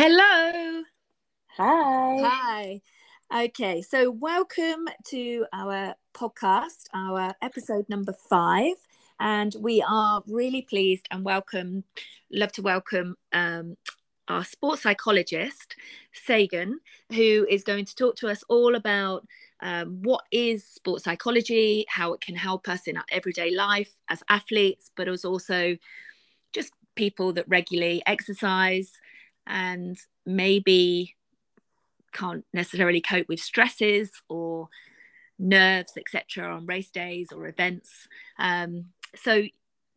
Hello. Hi. Hi. Okay, so welcome to our podcast, our episode number five. And we are really pleased and welcome, love to welcome um, our sports psychologist, Segen, who is going to talk to us all about um, what is sports psychology, how it can help us in our everyday life as athletes, but as also just people that regularly exercise and maybe can't necessarily cope with stresses or nerves, etc., on race days or events. Um, so,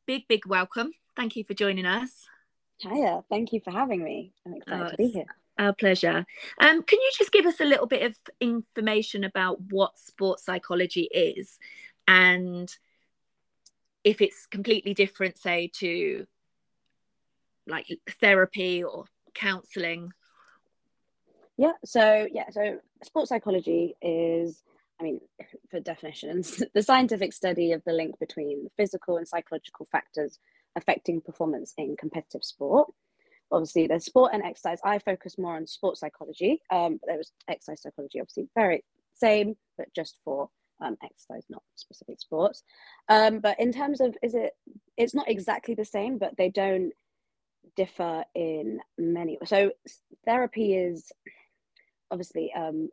big, big welcome. Thank you for joining us. Hiya. Thank you for having me. I'm excited Oh, to be here. Our pleasure. Um, can you just give us a little bit of information about what sports psychology is and if it's completely different, say, to like therapy or counseling? Yeah. So, yeah. So, sports psychology is, I mean, for definitions, the scientific study of the link between physical and psychological factors affecting performance in competitive sport. Obviously, there's sport and exercise. I focus more on sports psychology. Um, there was exercise psychology, obviously, very same, but just for um, exercise, not specific sports. Um, but in terms of, is it, it's not exactly the same, but they don't differ in many. So, therapy is obviously um,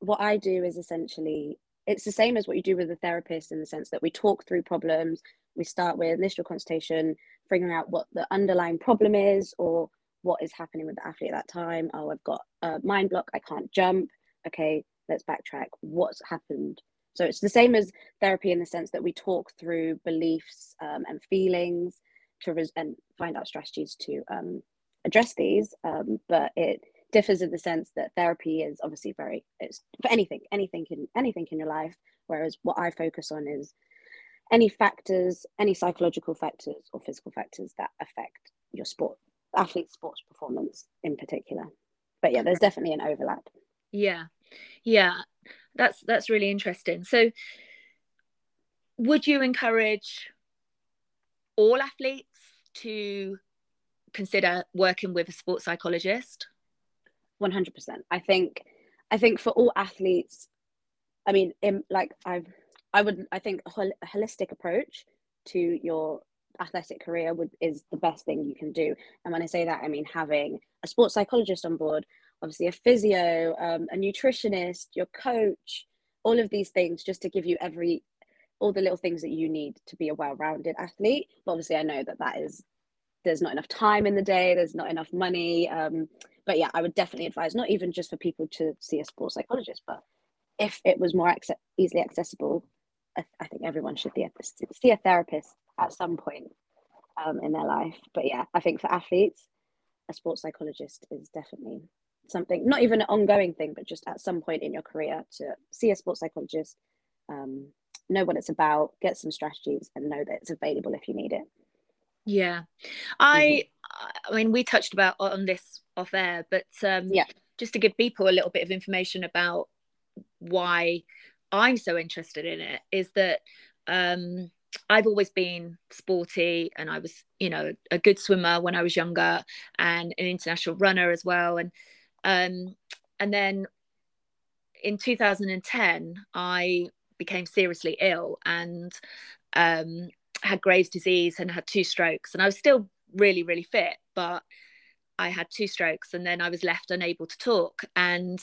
what I do is essentially it's the same as what you do with a therapist in the sense that we talk through problems. We start with initial consultation, figuring out what the underlying problem is or what is happening with the athlete at that time. Oh, I've got a mind block, I can't jump. Okay, let's backtrack. What's happened? So it's the same as therapy in the sense that we talk through beliefs um, and feelings to res- and find out strategies to um, address these. Um, but it differs in the sense that therapy is obviously very it's for anything anything in anything in your life whereas what i focus on is any factors any psychological factors or physical factors that affect your sport athlete sports performance in particular but yeah there's definitely an overlap Yeah, yeah, that's that's really interesting. So, would you encourage all athletes to consider working with a sports psychologist? 100% i think i think for all athletes i mean in like i've i would i think a, hol- a holistic approach to your athletic career would is the best thing you can do and when i say that i mean having a sports psychologist on board obviously a physio um, a nutritionist your coach all of these things just to give you every all the little things that you need to be a well-rounded athlete. But obviously i know that that is there's not enough time in the day there's not enough money um, but yeah i would definitely advise not even just for people to see a sports psychologist but if it was more acce- easily accessible I, I think everyone should be a, see a therapist at some point um, in their life. But yeah i think for athletes a sports psychologist is definitely something not even an ongoing thing but just at some point in your career to see a sports psychologist um, know what it's about get some strategies and know that it's available if you need it Yeah, I I mean we touched about on this off air, but um, Yeah. just to give people a little bit of information about why I'm so interested in it is that um, I've always been sporty and I was, you know, a good swimmer when I was younger and an international runner as well. And um, and then in 2010, I became seriously ill and um, had Graves' disease and had two strokes. And I was still really, really fit, but I had two strokes and then I was left unable to talk. And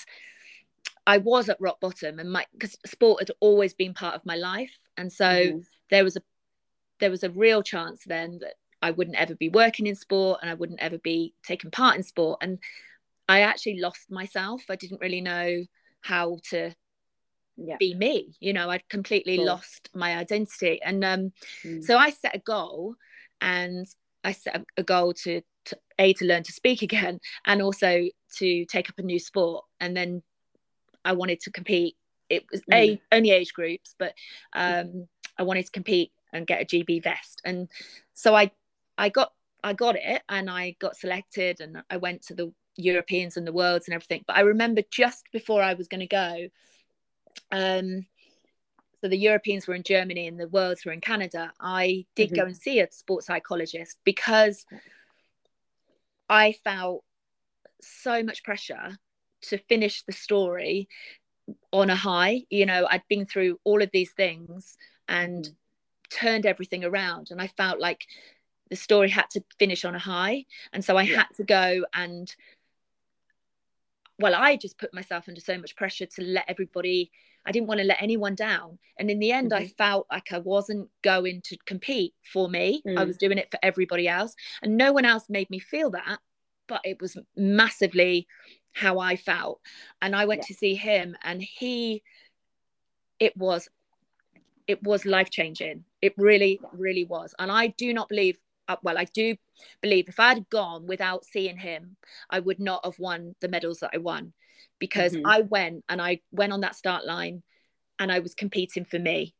I was at rock bottom and my because sport had always been part of my life. And so Mhm. there was a there was a real chance then that I wouldn't ever be working in sport and I wouldn't ever be taking part in sport. And I actually lost myself. I didn't really know how to yeah be me. You know, I'd completely Sure. lost my identity. And um, Mm. so I set a goal and I set a- goal to, to a to learn to speak again and also to take up a new sport. And then I wanted to compete. It was a only age groups, but um, I wanted to compete and get a GB vest. And so I I got I got it and I got selected and I went to the Europeans and the worlds and everything. But I remember just before I was going to go, um, so the Europeans were in Germany and the worlds were in Canada. I did go Mhm. and see a sports psychologist because I felt so much pressure to finish the story on a high you know i'd been through all of these things and mm. turned everything around and i felt like the story had to finish on a high and so i yeah. had to go and well i just put myself under so much pressure to let everybody i didn't want to let anyone down. And in the end mm-hmm. i felt like i wasn't going to compete for me. Mm. i was doing it for everybody else. And no one else made me feel that but it was massively how i felt. And i went yeah. to see him and he it was it was life changing it really really was. And i do not believe well, I do believe if I had gone without seeing him, I would not have won the medals that I won because mm-hmm. I went and I went on that start line and I was competing for me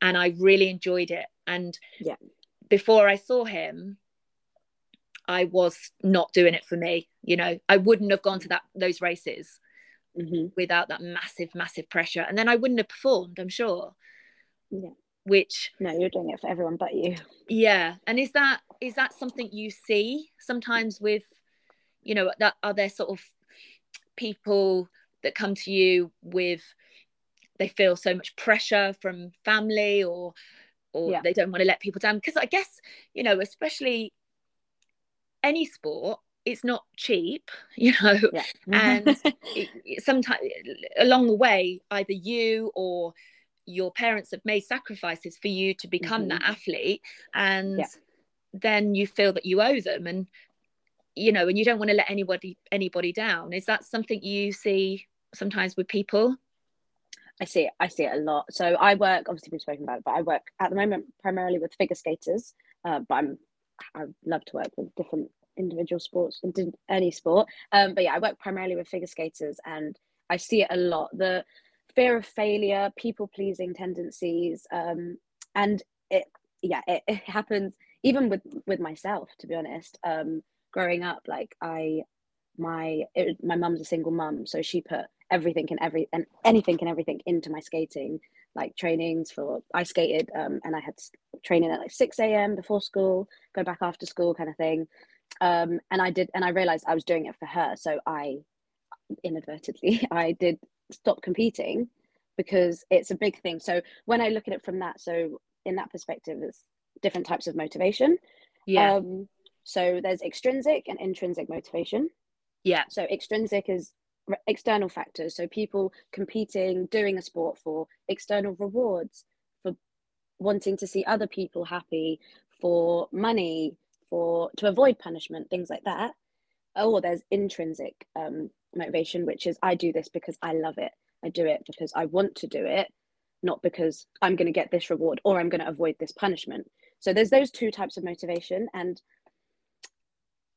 and I really enjoyed it. And yeah. before I saw him, I was not doing it for me. You know, I wouldn't have gone to that those races mm-hmm. without that massive, massive pressure. And then I wouldn't have performed, I'm sure. Yeah which no you're doing it for everyone but you yeah and is that is that something you see sometimes with you know that are there sort of people that come to you with they feel so much pressure from family or or yeah. they don't want to let people down because i guess you know especially any sport it's not cheap you know yeah. and it, it, sometimes along the way either you or your parents have made sacrifices for you to become mm-hmm. that athlete and yeah. then you feel that you owe them and you know and you don't want to let anybody anybody down is that something you see sometimes with people I see it. I see it a lot. So I work. Obviously, we've spoken about it, but I work at the moment primarily with figure skaters. Uh, but I'm I love to work with different individual sports and any sport. Um, but yeah, I work primarily with figure skaters, and I see it a lot. The fear of failure, people pleasing tendencies, um, and it yeah it, it, happens even with with myself to be honest. Um, growing up, like I my it, my mum's a single mum, so she put everything and every and anything and everything into my skating like trainings for I skated um, and I had training at like 6 a.m. before school, go back after school kind of thing. Um, and I did and I realized I was doing it for her. So I inadvertently I did stop competing because it's a big thing. So when I look at it from that, so in that perspective, it's different types of motivation. Yeah. Um, so there's extrinsic and intrinsic motivation. Yeah. So extrinsic is external factors. So people competing, doing a sport for external rewards, for wanting to see other people happy, for money, for to avoid punishment, things like that. Or there's intrinsic um, motivation, which is I do this because I love it. I do it because I want to do it, not because I'm going to get this reward or I'm going to avoid this punishment. So there's those two types of motivation. And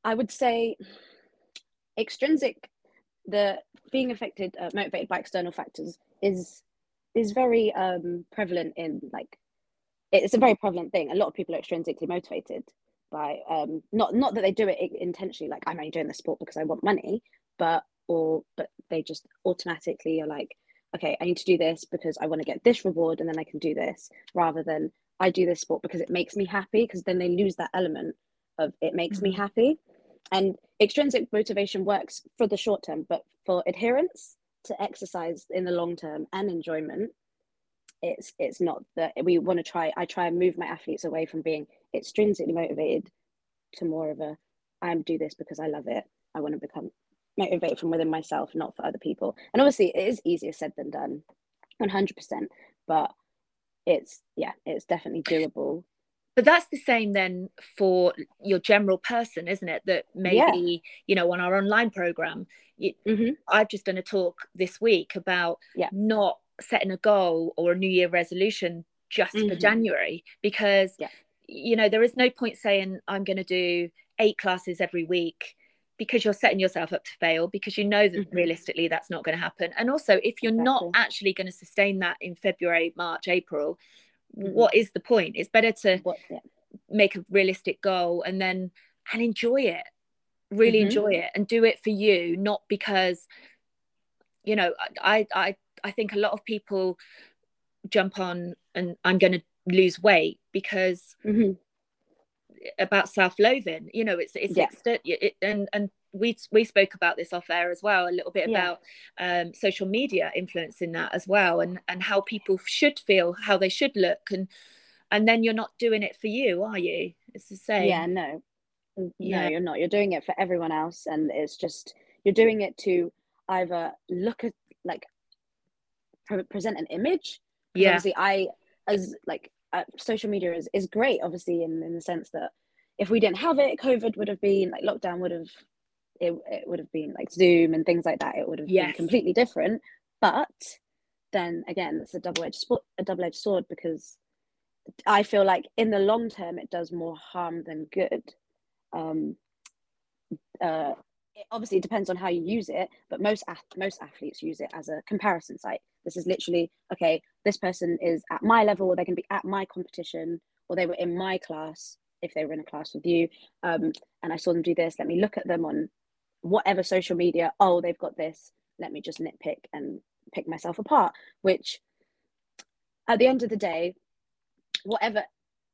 I would say extrinsic, the being affected, uh, motivated by external factors is is very um, prevalent in like it's a very prevalent thing. A lot of people are extrinsically motivated by um, not not that they do it intentionally, like I'm only doing the sport because I want money, but or but they just automatically are like okay i need to do this because i want to get this reward and then i can do this rather than i do this sport because it makes me happy because then they lose that element of it makes mm-hmm. me happy and extrinsic motivation works for the short term but for adherence to exercise in the long term and enjoyment it's it's not that we want to try i try and move my athletes away from being extrinsically motivated to more of a i do this because i love it i want to become motivate from within myself, not for other people. And obviously, it is easier said than done, 100%. But it's, yeah, it's definitely doable. But that's the same then for your general person, isn't it? That maybe, yeah. you know, on our online program, mm-hmm. I've just done a talk this week about yeah. not setting a goal or a New Year resolution just mm-hmm. for January because, yeah. you know, there is no point saying I'm going to do eight classes every week because you're setting yourself up to fail because you know that mm-hmm. realistically that's not going to happen and also if you're exactly. not actually going to sustain that in february march april mm-hmm. what is the point it's better to make a realistic goal and then and enjoy it really mm-hmm. enjoy it and do it for you not because you know i i i think a lot of people jump on and i'm going to lose weight because mm-hmm about self-loathing you know it's it's yeah. it, and and we we spoke about this off air as well a little bit Yeah. about um, social media influencing that as well and and how people should feel how they should look and and then you're not doing it for you are you it's the same yeah no no Yeah. you're not you're doing it for everyone else and it's just you're doing it to either look at like pre- present an image yeah obviously i as like uh, social media is, is great obviously in, in the sense that if we didn't have it covid would have been like lockdown would have it, it would have been like zoom and things like that. It would have been completely different. But then again it's a double-edged sport a double-edged sword because i feel like in the long term it does more harm than good. Um uh it obviously depends on how you use it but most ath- most athletes use it as a comparison site. This is literally okay this person is at my level or they can be at my competition or they were in my class if they were in a class with you um, and i saw them do this let me look at them on whatever social media oh they've got this let me just nitpick and pick myself apart which at the end of the day whatever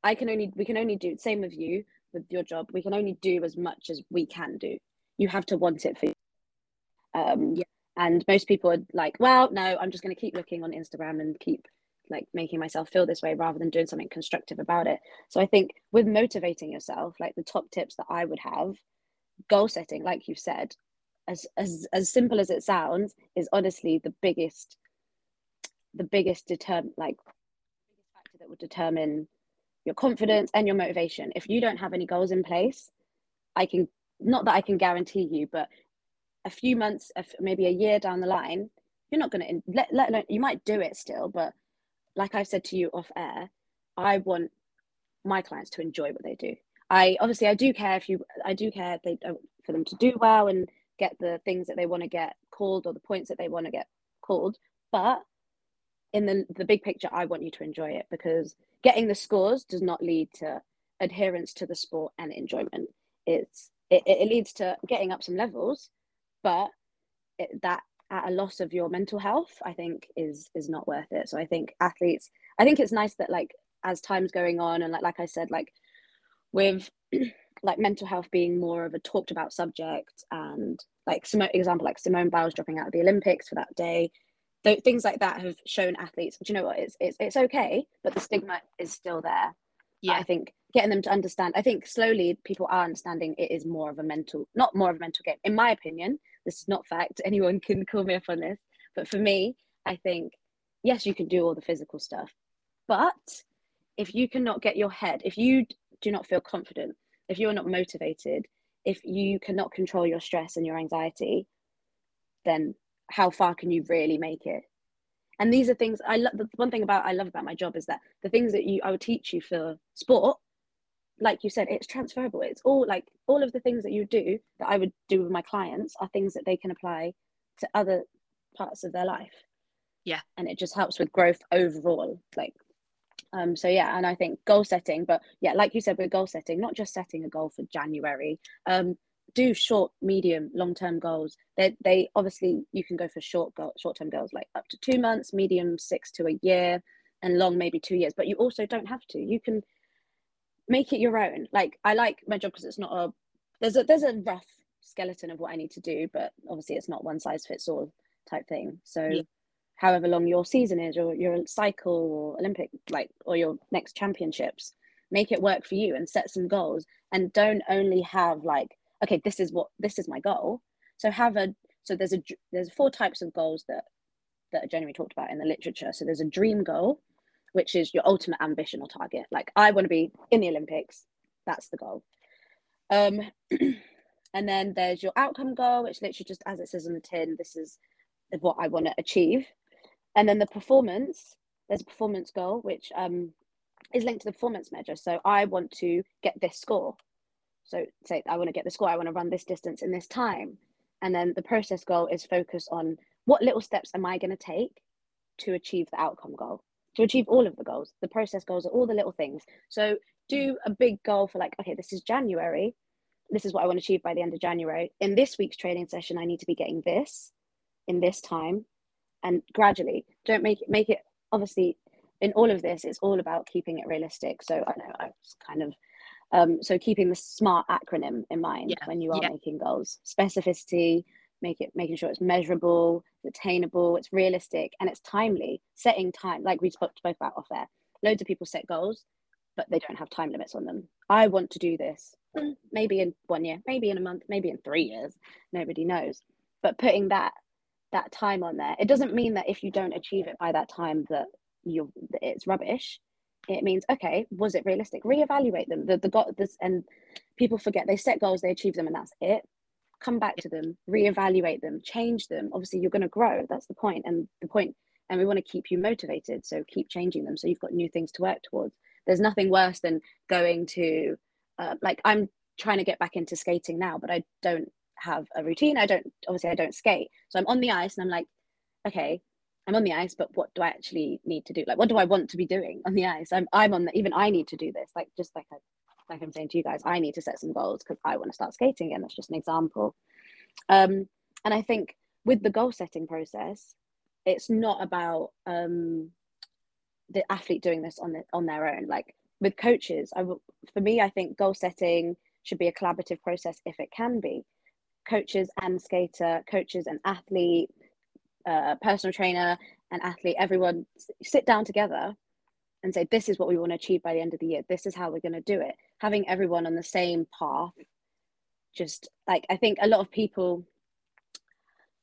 i can only we can only do same with you with your job we can only do as much as we can do you have to want it for you um Yeah. And most people are like well no i'm just going to keep looking on instagram and keep like making myself feel this way rather than doing something constructive about it. So i think with motivating yourself like the top tips that i would have goal setting like you've said as as as simple as it sounds is honestly the biggest the biggest determ like biggest factor that would determine your confidence and your motivation. If you don't have any goals in place i can not that i can guarantee you but a few months maybe a year down the line you're not going to let, let alone you might do it still but like i've said to you off air i want my clients to enjoy what they do. I obviously i do care if you i do care they don't for them to do well and get the things that they want to get called or the points that they want to get called but in the the big picture i want you to enjoy it because getting the scores does not lead to adherence to the sport and enjoyment. It's it, it leads to getting up some levels but it, that at a loss of your mental health i think is is not worth it. So i think athletes i think it's nice that like as time's going on and like like i said like with like mental health being more of a talked about subject and like some example like simone biles dropping out of the olympics for that day Th- things like that have shown athletes do you know what? It's, it's it's okay but the stigma is still there. Yeah. I think getting them to understand, I think slowly people are understanding it is more of a mental, not more of a mental game. In my opinion, this is not fact. Anyone can call me up on this. But for me, I think, yes, you can do all the physical stuff. But if you cannot get your head, if you do not feel confident, if you're not motivated, if you cannot control your stress and your anxiety, then how far can you really make it? and these are things i love the one thing about i love about my job is that the things that you i would teach you for sport like you said it's transferable. It's all like all of the things that you do that i would do with my clients are things that they can apply to other parts of their life. Yeah. and it just helps with growth overall like um so yeah and i think goal setting but yeah like you said with goal setting not just setting a goal for january um do short medium long term goals. They they obviously you can go for short goal short term goals like up to two months medium six to a year and long maybe two years but you also don't have to. You can make it your own. Like i like my job because it's not a there's a there's a rough skeleton of what i need to do but obviously it's not one size fits all type thing. So Yeah. however long your season is or your cycle or olympic like or your next championships make it work for you and set some goals. And don't only have like okay this is what this is my goal. So have a so there's a there's four types of goals that that are generally talked about in the literature. So there's a dream goal which is your ultimate ambition or target. Like i want to be in the olympics. That's the goal. Um and then there's your outcome goal which literally just as it says on the tin this is what i want to achieve. And then the performance there's a performance goal which um is linked to the performance measure. So i want to get this score. So say I want to get the score, I want to run this distance in this time. And then the process goal is focus on what little steps am I going to take to achieve the outcome goal, to achieve all of the goals. The process goals are all the little things. So do a big goal for like, okay, this is January. This is what I want to achieve by the end of January. In this week's training session, I need to be getting this in this time. And gradually, don't make it make it obviously in all of this, it's all about keeping it realistic. So I know I was kind of Um, so keeping the SMART acronym in mind Yeah, when you are yeah. making goals: specificity, make it making sure it's measurable, attainable, it's realistic, and it's timely. Setting time, like we spoke, spoke about off there. Loads of people set goals, but they don't have time limits on them. I want to do this. Mm, Maybe in one year, maybe in a month, maybe in three years. Nobody knows. But putting that that time on there, it doesn't mean that if you don't achieve it by that time that you it's rubbish. It means okay, was it realistic? Reevaluate them. The the got this and people forget they set goals, they achieve them, and that's it come back to them reevaluate them change them. Obviously you're going to grow that's the point. and the point and we want to keep you motivated so keep changing them so you've got new things to work towards. There's nothing worse than going to uh, like i'm trying to get back into skating now but i don't have a routine i don't obviously i don't skate. So i'm on the ice and i'm like okay i'm on the ice but what do i actually need to do? Like what do i want to be doing on the ice? I'm, I'm on the, even i need to do this like just like I, like i'm saying to you guys i need to set some goals because i want to start skating again that's just an example. Um and i think with the goal setting process it's not about um the athlete doing this on the, on their own. Like with coaches i for me i think goal setting should be a collaborative process if it can be. Coaches and skater coaches and athlete uh, personal trainer and athlete everyone sit down together and say this is what we want to achieve by the end of the year. This is how we're going to do it. Having everyone on the same path just like i think a lot of people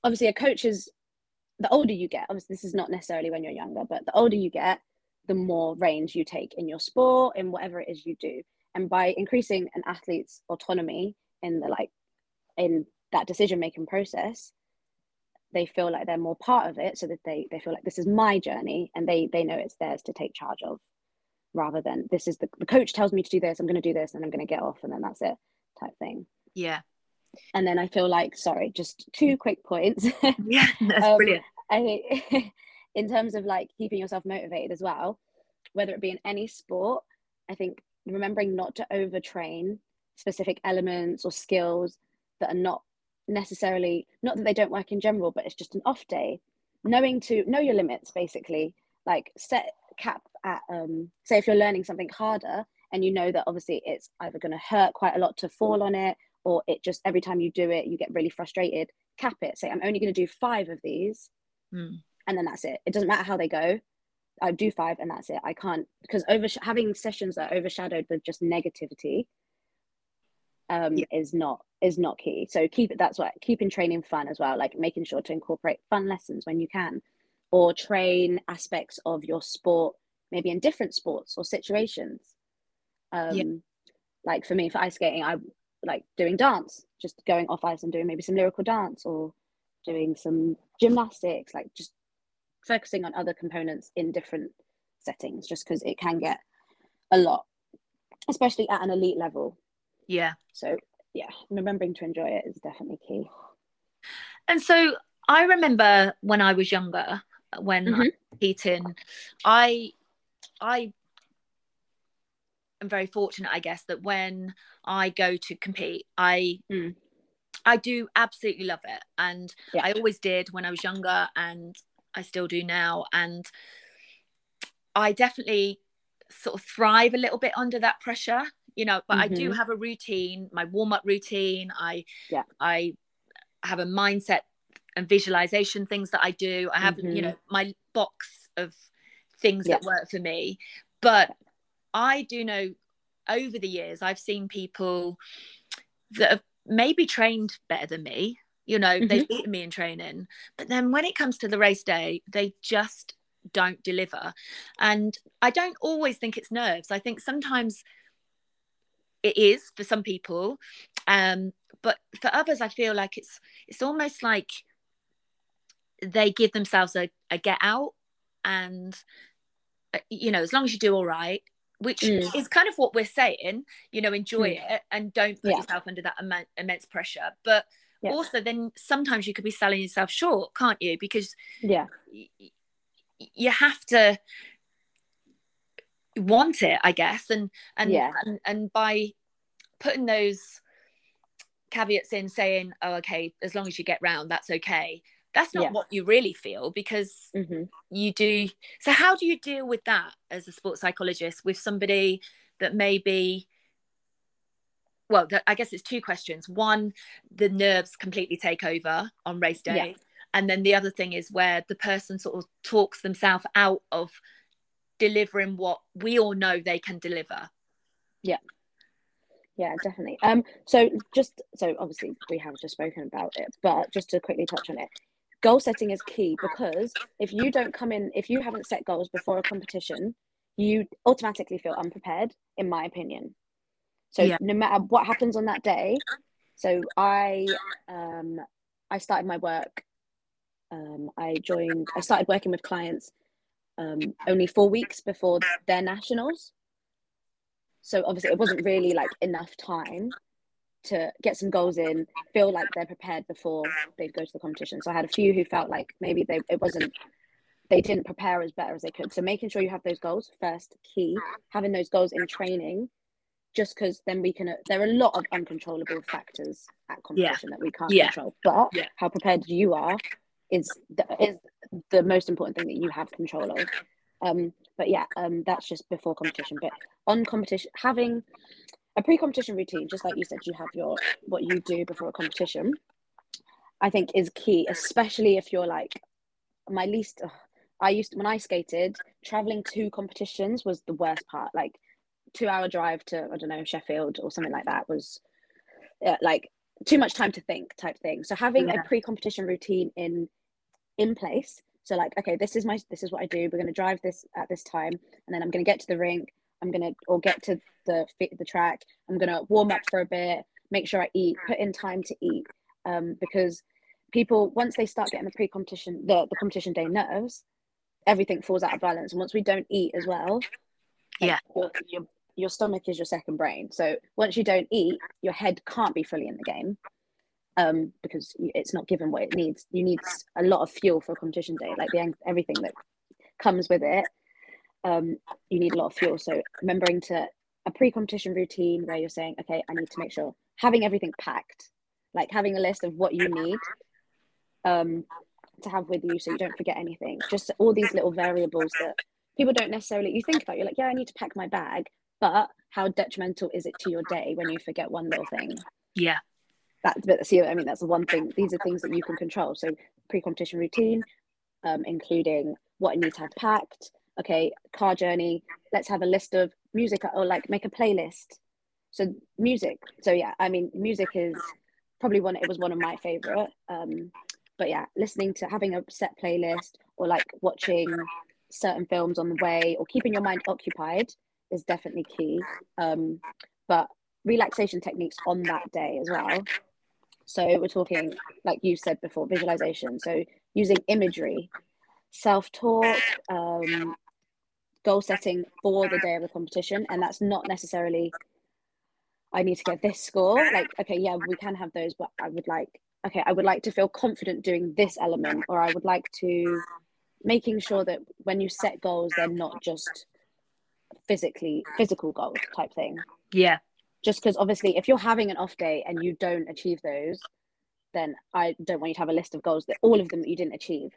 obviously a coach is the older you get obviously this is not necessarily when you're younger but the older you get the more range you take in your sport in whatever it is you do. And by increasing an athlete's autonomy in the like in that decision making process they feel like they're more part of it so that they they feel like this is my journey and they they know it's theirs to take charge of rather than this is the, the coach tells me to do this i'm going to do this and i'm going to get off and then that's it type thing Yeah. and then i feel like sorry just two quick points Yeah. That's Um, brilliant. I, in terms of like keeping yourself motivated as well, whether it be in any sport, I think remembering not to overtrain specific elements or skills that are not necessarily not that they don't work in general, but it's just an off day. Knowing to know your limits, basically, like set cap at um, say if you're learning something harder and you know that obviously it's either going to hurt quite a lot to fall on it or it just every time you do it you get really frustrated cap it say i'm only going to do five of these Mm. and then that's it. It doesn't matter how they go. I do five and that's it. I can't because over having sessions that are overshadowed with just negativity um Yeah. is not is not key. So keep it that's what keeping training fun as well, like making sure to incorporate fun lessons when you can or train aspects of your sport maybe in different sports or situations. Um Yeah. like for me for ice skating I like doing dance, just going off ice and doing maybe some lyrical dance or doing some gymnastics, like just focusing on other components in different settings, just because it can get a lot, especially at an elite level. Yeah. So, yeah, remembering to enjoy it is definitely key. And so I remember when I was younger, when I Mhm. was competing, I I am very fortunate, I guess, that when I go to compete, I Mm. I do absolutely love it. And Yeah. I always did when I was younger and I still do now. And I definitely sort of thrive a little bit under that pressure, you know, but I do Mhm. have a routine, my warm-up routine. I Yeah. I have a mindset and visualization things that I do. I have, you Mhm. know, my box of things Yeah. that work for me. But I do know over the years I've seen people that have maybe trained better than me. You know, Mm-hmm. they've beaten me in training, but then when it comes to the race day, they just don't deliver. And I don't always think it's nerves. I think sometimes it is for some people, um, but for others, I feel like it's it's almost like they give themselves a, a get out, and uh, you know, as long as you do all right, which Mm. is kind of what we're saying, you know, enjoy Mm. it and don't put Yeah. yourself under that immen- immense pressure. But Yeah. also, then sometimes you could be selling yourself short, can't you? Because Yeah. y- you have to want it, I guess, and and Yeah. and, and by putting those caveats in, saying, "Oh, okay, as long as you get round, that's okay." That's not Yeah. what you really feel because hmm you do so how do you deal with that as a sports psychologist with somebody that maybe well i guess it's two questions one the nerves completely take over on race day yeah. and then the other thing is where the person sort of talks themselves out of delivering what we all know they can deliver yeah yeah definitely. Um so just so obviously we have just spoken about it but just to quickly touch on it goal setting is key because if you don't come in if you haven't set goals before a competition you automatically feel unprepared in my opinion. So yeah. no matter what happens on that day so i um i started my work um i joined i started working with clients um only four weeks before their nationals so obviously it wasn't really like enough time to get some goals in, feel like they're prepared before they go to the competition. So I had a few who felt like maybe they it wasn't they didn't prepare as better as they could. So making sure you have those goals first, key. Having those goals in training, just because then we can. There are a lot of uncontrollable factors at competition yeah. that we can't yeah. control. But yeah. how prepared you are is the, is the most important thing that you have control of. Um, but yeah, um, that's just before competition. But on competition, having a pre-competition routine, just like you said, you have your what you do before a competition. I think is key, especially if you're like my least. I used to, when I skated, traveling to competitions was the worst part. Like two hour drive to I don't know Sheffield or something like that was uh, like too much time to think type thing. So having yeah. a pre-competition routine in in place. So like, okay, this is my this is what I do. We're going to drive this at this time, and then I'm going to get to the rink. I'm gonna or get to the the track. I'm gonna warm up for a bit, make sure I eat, put in time to eat, um, because people once they start getting the pre-competition the, the competition day nerves, everything falls out of balance. And once we don't eat as well, yeah, your, your your stomach is your second brain. So once you don't eat, your head can't be fully in the game. Um, because it's not given what it needs. You need a lot of fuel for a competition day, like the everything that comes with it um, you need a lot of fuel. So remembering to a pre-competition routine where you're saying, okay, I need to make sure having everything packed, like having a list of what you need um, to have with you so you don't forget anything. Just all these little variables that people don't necessarily you think about. You're like, yeah, I need to pack my bag, but how detrimental is it to your day when you forget one little thing? Yeah. That's but see, I mean, that's the one thing. These are things that you can control. So pre-competition routine, um, including what I need to have packed, okay, car journey, let's have a list of music or like make a playlist. So music. So yeah, I mean, music is probably one. It was one of my favorite. Um, but yeah, listening to having a set playlist or like watching certain films on the way or keeping your mind occupied is definitely key. Um, but relaxation techniques on that day as well. So we're talking, like you said before, visualization. So using imagery, self talk, um, goal setting for the day of the competition and that's not necessarily i need to get this score. Like okay yeah we can have those but i would like okay i would like to feel confident doing this element or i would like to making sure that when you set goals they're not just physically physical goals type thing. Yeah. Just because obviously if you're having an off day and you don't achieve those then i don't want you to have a list of goals that all of them that you didn't achieve.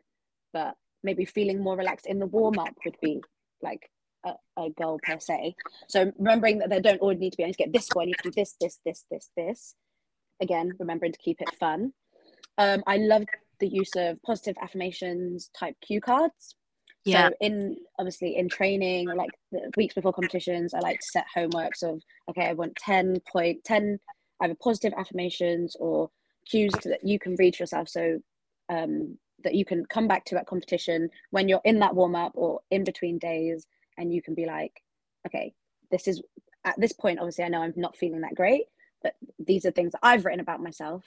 But maybe feeling more relaxed in the warm up would be like a, a, goal per se. So remembering that they don't all need to be, I need to get this score, I need to do this, this, this, this, this. Again, remembering to keep it fun. Um, I love the use of positive affirmations type cue cards. Yeah. So in obviously in training, like the weeks before competitions, I like to set homeworks of okay, I want 10 point 10 either positive affirmations or cues that you can read yourself. So um, that you can come back to at competition when you're in that warm up or in between days and you can be like okay this is at this point obviously i know i'm not feeling that great but these are things that i've written about myself.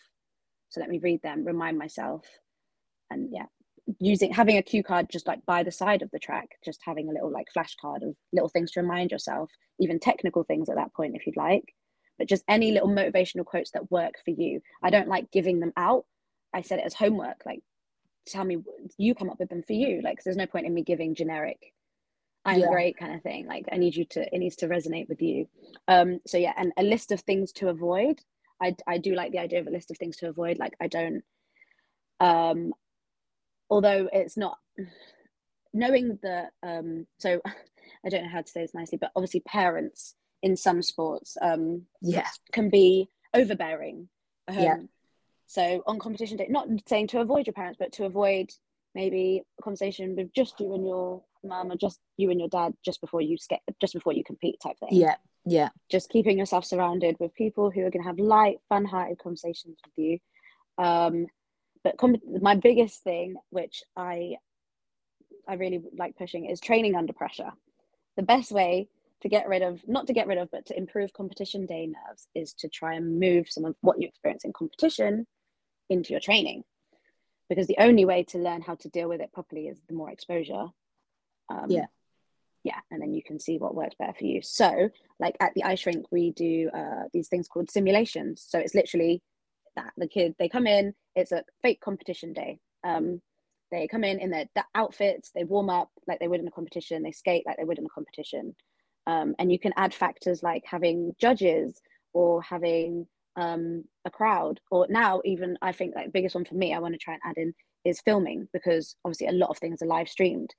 So let me read them remind myself. And yeah using having a cue card just like by the side of the track just having a little like flashcard of little things to remind yourself even technical things at that point if you'd like but just any little motivational quotes that work for you. I don't like giving them out. I said it as homework like tell me you come up with them for you like there's no point in me giving generic i'm yeah. great kind of thing like i need you to it needs to resonate with you um so yeah and a list of things to avoid i i do like the idea of a list of things to avoid like i don't um although it's not knowing that um so i don't know how to say this nicely but obviously parents in some sports um, yeah can be overbearing. Um, Yeah. So on competition day, not saying to avoid your parents, but to avoid maybe a conversation with just you and your mum or just you and your dad just before you skate, just before you compete type thing. yeah yeah Just keeping yourself surrounded with people who are going to have light, fun-hearted conversations with you. Um, but com- my biggest thing, which I I really like pushing, is training under pressure. The best way to get rid of, not to get rid of, but to improve competition day nerves is to try and move some of what you experience in competition into your training. Because the only way to learn how to deal with it properly is the more exposure. Um, Yeah. Yeah, and then you can see what works better for you. So, like at the ice rink, we do uh, these things called simulations. So it's literally that the kid they come in, it's a fake competition day. Um, they come in in their outfits, they warm up like they would in a competition, they skate like they would in a competition. Um, and you can add factors like having judges or having um, a crowd, or now even I think like biggest one for me, I want to try and add in is filming because obviously a lot of things are live streamed.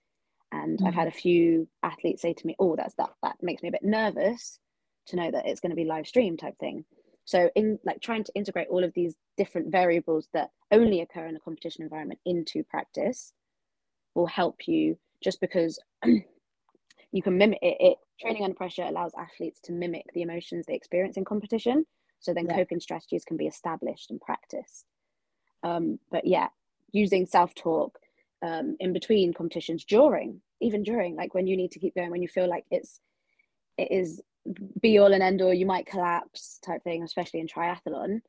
And I've Mhm. had a few athletes say to me, "Oh, that's that that makes me a bit nervous to know that it's going to be live stream type thing." So in like trying to integrate all of these different variables that only occur in a competition environment into practice will help you just because you can mimic it, it training under pressure allows athletes to mimic the emotions they experience in competition so then Yeah. coping strategies can be established and practiced um, but yeah using self-talk um, in between competitions during even during like when you need to keep going when you feel like it's it is be all and end all you might collapse type thing especially in triathlon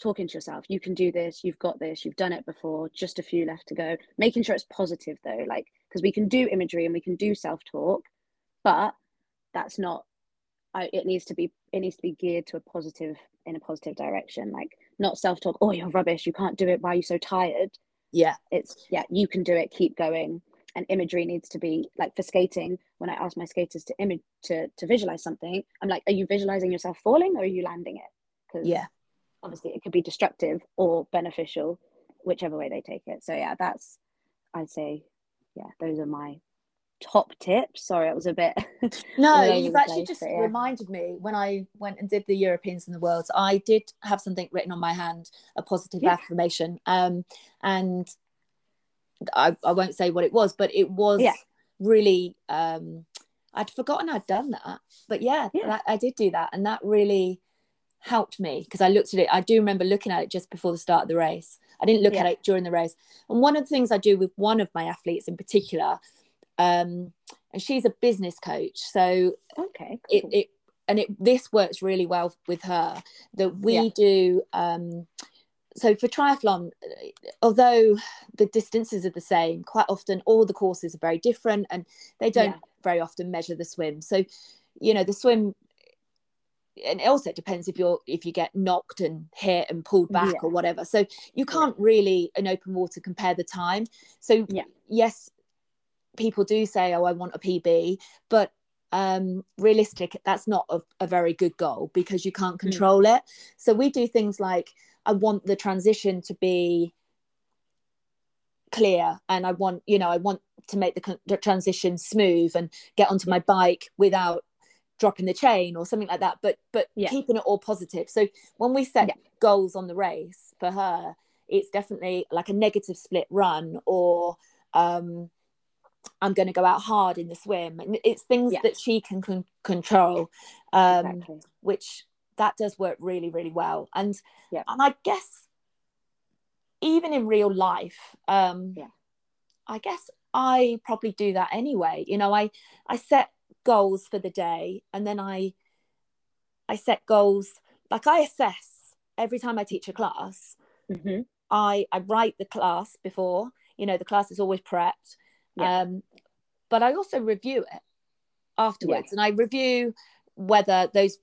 talking to yourself you can do this you've got this you've done it before just a few left to go making sure it's positive though like because we can do imagery and we can do self-talk but that's not I, it needs to be it needs to be geared to a positive in a positive direction like not self-talk oh you're rubbish you can't do it why are you so tired? Yeah. It's yeah you can do it keep going. And imagery needs to be like for skating when i ask my skaters to image to, to visualize something i'm like are you visualizing yourself falling or are you landing it? Because yeah. obviously it could be destructive or beneficial whichever way they take it. So yeah that's i'd say yeah those are my top tips sorry it was a bit No, you've actually just yeah. reminded me when I went and did the Europeans and the Worlds, I did have something written on my hand, a positive Yeah. affirmation. Um, and I, I won't say what it was, but it was Yeah. really, um, I'd forgotten I'd done that. But yeah, Yeah. that, I did do that. And that really helped me because I looked at it. I do remember looking at it just before the start of the race. I didn't look at it during the race. And one of the things I do with one of my athletes in particular, um, and she's a business coach. So okay it, cool. it and it this works really well with her that we Yeah. do um so for triathlon although the distances are the same quite often all the courses are very different and they don't Yeah. very often measure the swim so you know the swim and it also depends if you're if you get knocked and hit and pulled back Yeah. or whatever so you can't really in open water compare the time so Yeah. yes people do say oh i want a pb but um realistic that's not a, a very good goal because you can't Hmm. control it so we do things like i want the transition to be clear and i want you know i want to make the, the transition smooth and get onto my bike without dropping the chain or something like that but but Yeah. keeping it all positive so when we set Yeah. goals on the race for her it's definitely like a negative split run or um i'm going to go out hard in the swim. And it's things Yeah. that she can con- control um exactly. which that does work really really well. And Yeah. and i guess even in real life um Yeah. i guess i probably do that anyway. You know i i set goals for the day and then i i set goals like i assess every time i teach a class. Hmm i i write the class before you know the class is always prepped Yeah. um but i also review it afterwards and i review whether those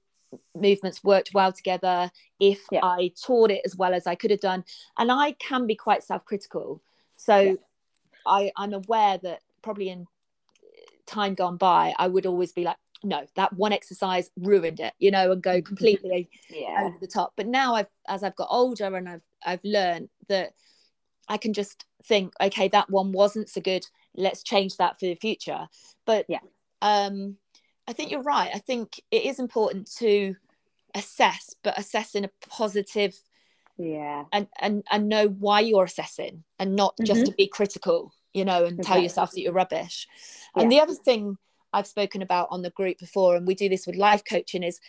movements worked well together if Yeah. i taught it as well as i could have done and i can be quite self-critical so Yeah. i i'm aware that probably in time gone by i would always be like no that one exercise ruined it you know and go completely yeah over the top but now i've as i've got older and i've i've learned that i can just think okay that one wasn't so good let's change that for the future. But Yeah. um I think you're right. I think it is important to assess, but assess in a positive yeah. and and and know why you're assessing and not just Mhm. to be critical you know and tell yourself that you're rubbish. And the other thing i've spoken about on the group before and we do this with life coaching is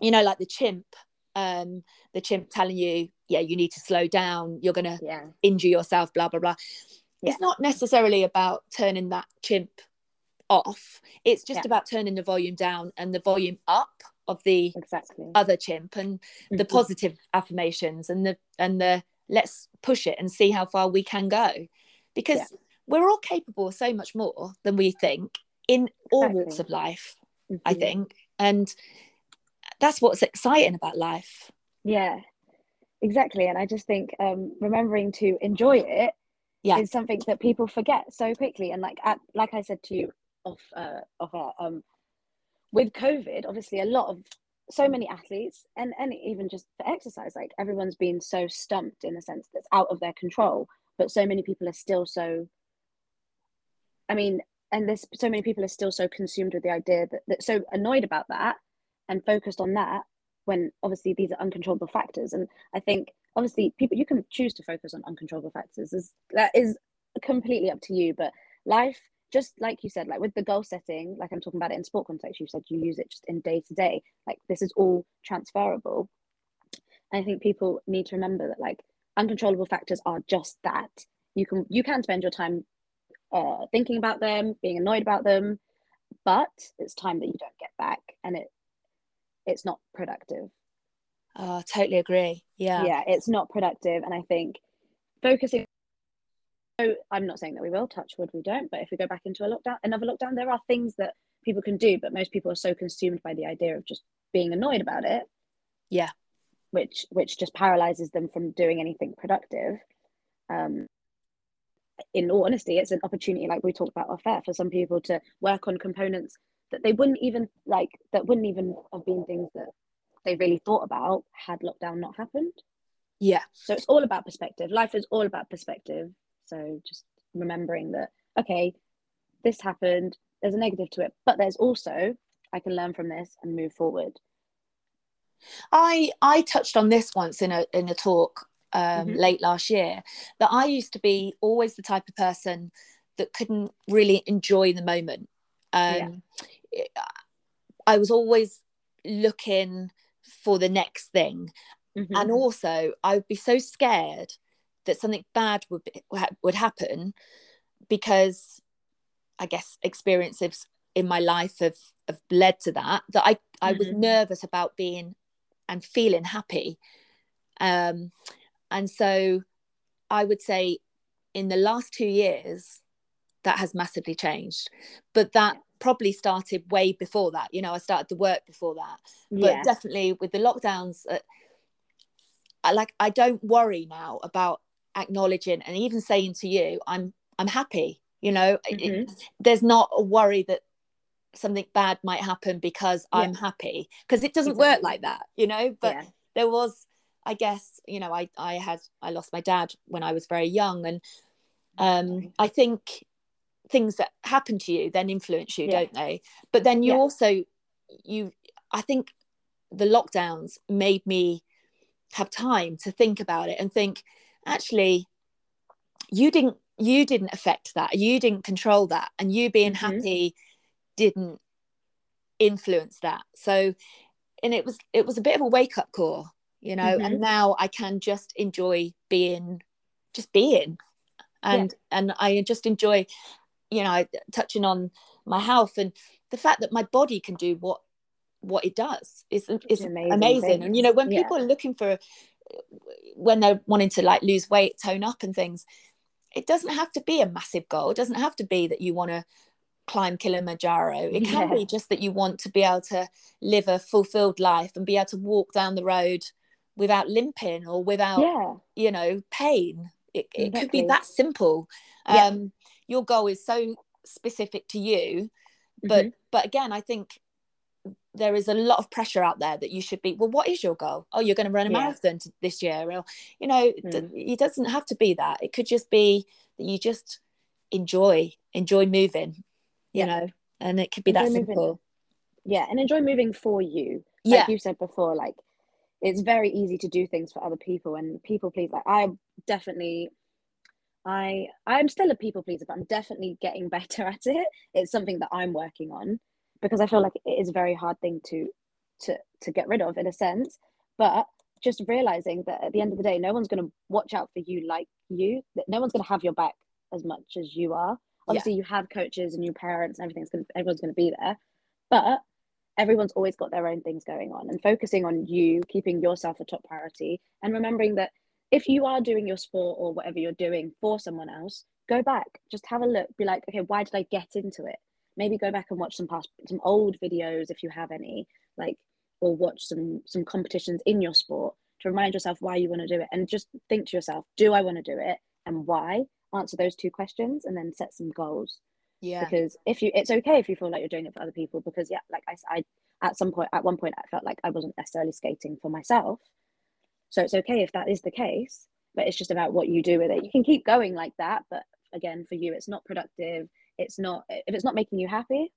you know like the chimp um the chimp telling you yeah you need to slow down. You're going to yeah. injure yourself blah blah blah Yeah. it's not necessarily about turning that chimp off it's just Yeah. about turning the volume down and the volume up of the exactly other chimp and the Mhm. positive affirmations and the and the let's push it and see how far we can go because Yeah. we're all capable of so much more than we think in all walks of life i Mhm. think and that's what's exciting about life yeah exactly and i just think um remembering to enjoy it Yeah. is something that people forget so quickly and like at, like i said to you off uh off air, um with covid obviously a lot of so many athletes and and even just for exercise like everyone's been so stumped in a sense that's out of their control but so many people are still so i mean and there's so many people are still so consumed with the idea that, that so annoyed about that and focused on that when obviously these are uncontrollable factors and i think obviously people you can choose to focus on uncontrollable factors. Is that is completely up to you but life just like you said like with the goal setting like i'm talking about it in sport context you said you use it just in day to day like this is all transferable. And i think people need to remember that like uncontrollable factors are just that. You can you can spend your time uh, thinking about them being annoyed about them but it's time that you don't get back and it it's not productive oh totally agree. Yeah. Yeah it's not productive and i think focusing so i'm not saying that we will touch wood we don't but if we go back into a lockdown another lockdown there are things that people can do but most people are so consumed by the idea of just being annoyed about it. Yeah. which which just paralyzes them from doing anything productive. Um in all honesty it's an opportunity like we talked about off air for some people to work on components that they wouldn't even like that wouldn't even have been things that they really thought about had lockdown not happened yeah so it's all about perspective. Life is all about perspective. So just remembering that, okay, this happened, there's a negative to it, but there's also, I can learn from this and move forward. I I touched on this once in a in a talk um, Mhm. late last year that I used to be always the type of person that couldn't really enjoy the moment. Um, I was always looking for the next thing, Mhm. and also I would be so scared that something bad would be, would happen because I guess experiences in my life have, have led to that that I I was Mhm. nervous about being and feeling happy um and so I would say in the last 2 years that has massively changed but that. Probably started way before that you know I started the work before that. But yeah, definitely with the lockdowns uh, I like I don't worry now about acknowledging and even saying to you I'm I'm happy you know? It- Mhm. there's not a worry that something bad might happen because Yeah. I'm happy because it doesn't work like that you know? But yeah, there was I guess you know I I had I lost my dad when I was very young and um I think things that happen to you then influence you Yeah. don't they but then you Yeah. also you I think the lockdowns made me have time to think about it and think actually you didn't you didn't affect that you didn't control that and you being Mhm. happy didn't influence that so and it was it was a bit of a wake up call you know Mhm. and now i can just enjoy being just being and and i just enjoy you know touching on my health and the fact that my body can do what what it does is is amazing, amazing. And you know when Yeah. people are looking for when they're wanting to like lose weight tone up and things it doesn't have to be a massive goal. It doesn't have to be that you want to climb kilimanjaro. It can Yeah. be just that you want to be able to live a fulfilled life and be able to walk down the road without limping or without yeah, you know pain. It, it could be that simple. Yeah. um your goal is so specific to you but Mhm. but again i think there is a lot of pressure out there that you should be well what is your goal oh you're going to run a Yeah. marathon t- this year or you know Mm. it doesn't have to be that it could just be that you just enjoy enjoy moving you Yeah. know and it could be Enjoy that moving. simple yeah and enjoy moving for you like yeah. you said before like it's very easy to do things for other people and people please like i definitely i i'm still a people pleaser but i'm definitely getting better at it. It's something that i'm working on because i feel like it is a very hard thing to to to get rid of in a sense. But just realizing that at the end of the day no one's going to watch out for you like you. That no one's going to have your back as much as you are. Obviously yeah. you have coaches and your parents and everything's going everyone's going to be there but everyone's always got their own things going on and focusing on you keeping yourself a top priority and remembering that if you are doing your sport or whatever you're doing for someone else go back just have a look be like okay why did i get into it? Maybe go back and watch some past some old videos if you have any like or watch some some competitions in your sport to remind yourself why you want to do it and just think to yourself do i want to do it and why? Answer those two questions and then set some goals. Yeah. Because if you it's okay if you feel like you're doing it for other people because yeah like I, I at some point at one point i felt like i wasn't necessarily skating for myself so it's okay if that is the case but it's just about what you do with it you can keep going like that but again for you it's not productive it's not if it's not making you happy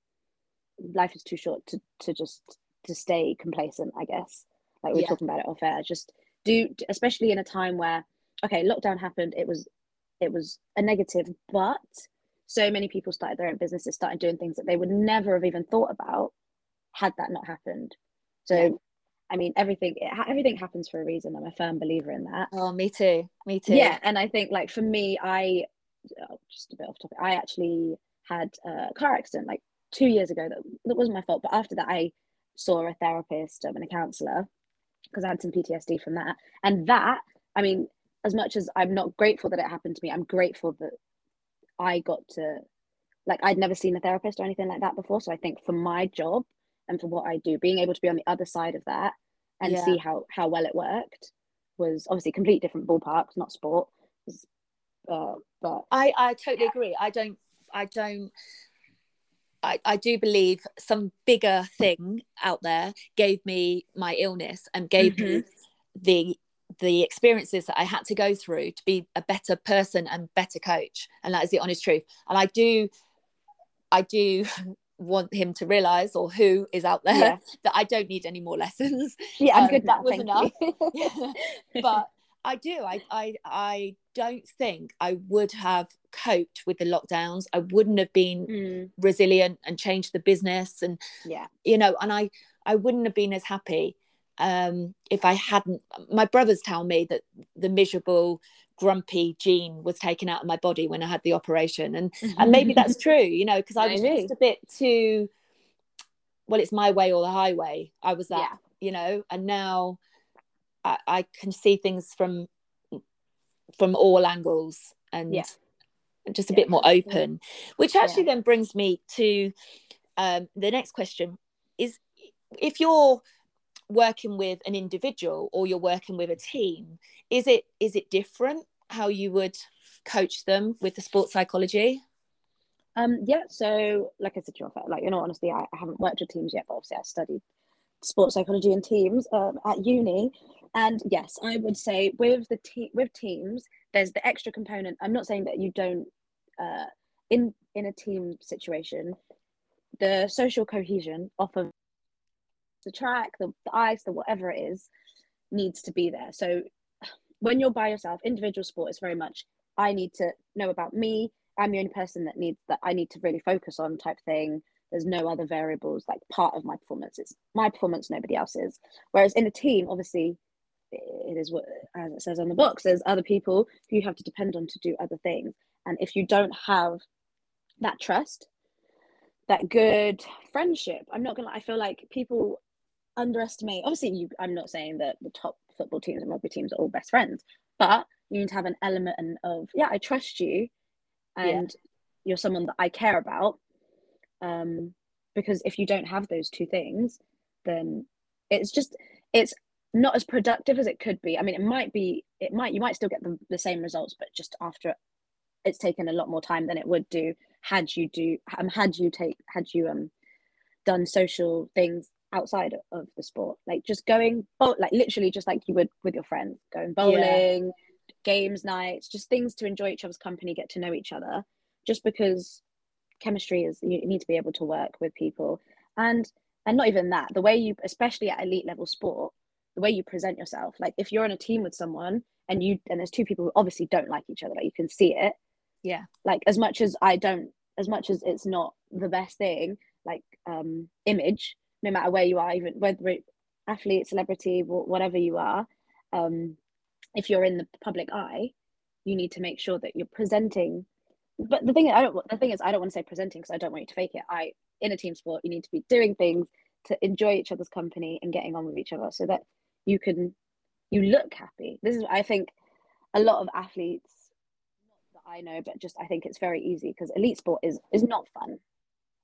life is too short to to just to stay complacent i guess like we are yeah. talking about it off air just do especially in a time where okay lockdown happened it was it was a negative but so many people started their own businesses, started doing things that they would never have even thought about had that not happened. So, yeah. I mean, everything it, everything happens for a reason. I'm a firm believer in that. Oh, me too. Me too. Yeah, and I think like for me, I oh, just a bit off topic. I actually had a car accident like two years ago. That that wasn't my fault, but after that, I saw a therapist um, and a counselor because I had some PTSD from that. And that, I mean, as much as I'm not grateful that it happened to me, I'm grateful that I got to like I'd never seen a therapist or anything like that before. So I think for my job and for what I do, being able to be on the other side of that and yeah. see how how well it worked was obviously complete different ballparks, not sport. Uh, but I I totally agree. I don't I don't. I, I do believe some bigger thing out there gave me my illness and gave mm-hmm. me the the experiences that I had to go through to be a better person and better coach. And that is the honest truth. And I do, I do want him to realize or who is out there yeah. that I don't need any more lessons. Yeah, I'm um, good. That was enough. but I do. I, I I don't think I would have coped with the lockdowns. I wouldn't have been mm. resilient and changed the business and yeah, you know, and I I wouldn't have been as happy um, if I hadn't, my brothers tell me that the miserable, grumpy gene was taken out of my body when I had the operation, and and maybe that's true, you know, because I was just a bit too. Well, it's my way or the highway. I was that, yeah. you know, and now I, I can see things from from all angles and yeah. just a yeah. bit more open, which actually then brings me to um, the next question: is if you're working with an individual or you're working with a team is it is it different how you would coach them with the sports psychology? Um yeah so like i said to you like in all honesty I, haven't worked with teams yet but obviously i studied sports psychology and teams um, at uni. And yes i would say with the team with teams there's the extra component. I'm not saying that you don't uh in in a team situation the social cohesion off of the track, the, the ice, the whatever it is, needs to be there. So when you're by yourself, individual sport is very much I need to know about me. I'm the only person that needs that I need to really focus on type thing. There's no other variables like part of my performance. It's my performance, nobody else's. Whereas in a team, obviously, it is what as it says on the box. There's other people who you have to depend on to do other things. And if you don't have that trust, that good friendship, I'm not gonna. I feel like people underestimate obviously you i'm not saying that the top football teams and rugby teams are all best friends but you need to have an element of yeah i trust you and yeah. you're someone that i care about um because if you don't have those two things then it's just it's not as productive as it could be i mean it might be it might you might still get the, the same results but just after it's taken a lot more time than it would do had you do um had you take had you um done social things outside of the sport. Like just going like literally just like you would with your friends going bowling yeah. games nights just things to enjoy each other's company get to know each other. Just because chemistry is you need to be able to work with people. And and not even that the way you especially at elite level sport the way you present yourself. Like if you're in a team with someone and you and there's two people who obviously don't like each other like you can see it. Yeah. Like as much as i don't as much as it's not the best thing like um image no matter where you are even whether it, athlete celebrity whatever you are um if you're in the public eye you need to make sure that you're presenting but the thing I don't the thing is I don't want to say presenting because I don't want you to fake it. I in a team sport you need to be doing things to enjoy each other's company and getting on with each other so that you can you look happy. This is I think a lot of athletes that I know, but just I think it's very easy because elite sport is is not fun.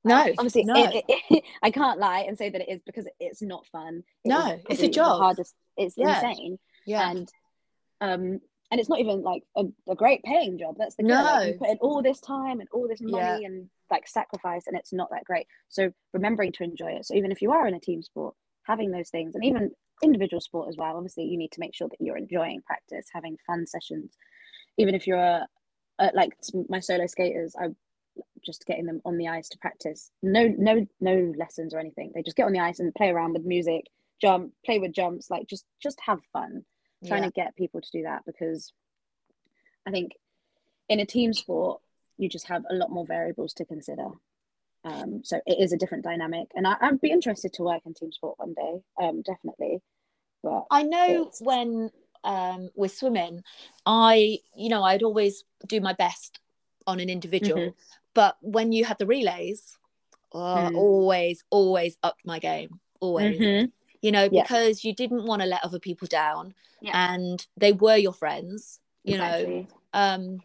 No, obviously, no. It, it, it, I can't lie and say that it is because it's not fun. no, it's a job. hardest. It's yeah. insane. Yeah, and um, and it's not even like a, a great paying job. That's the no. Like, you put in all this time and all this money Yeah. and like sacrifice, and it's not that great. So remembering to enjoy it. So even if you are in a team sport, having those things, and even individual sport as well. Obviously, you need to make sure that you're enjoying practice, having fun sessions. Even if you're a, a like my solo skaters, I just getting them on the ice to practice. No, no, no lessons or anything. They just get on the ice and play around with music, jump, play with jumps, like just just have fun trying to get people to do that because I think in a team sport you just have a lot more variables to consider. Um, so it is a different dynamic, and I, I'd be interested to work in team sport one day, um, definitely. But I know it's- when um, we're swimming, I, you know, I'd always do my best on an individual, Mhm. But when you had the relays, oh, Mm. always, always upped my game, always. Mhm. You know, Yeah. because you didn't want to let other people down, Yeah. and they were your friends. You know, um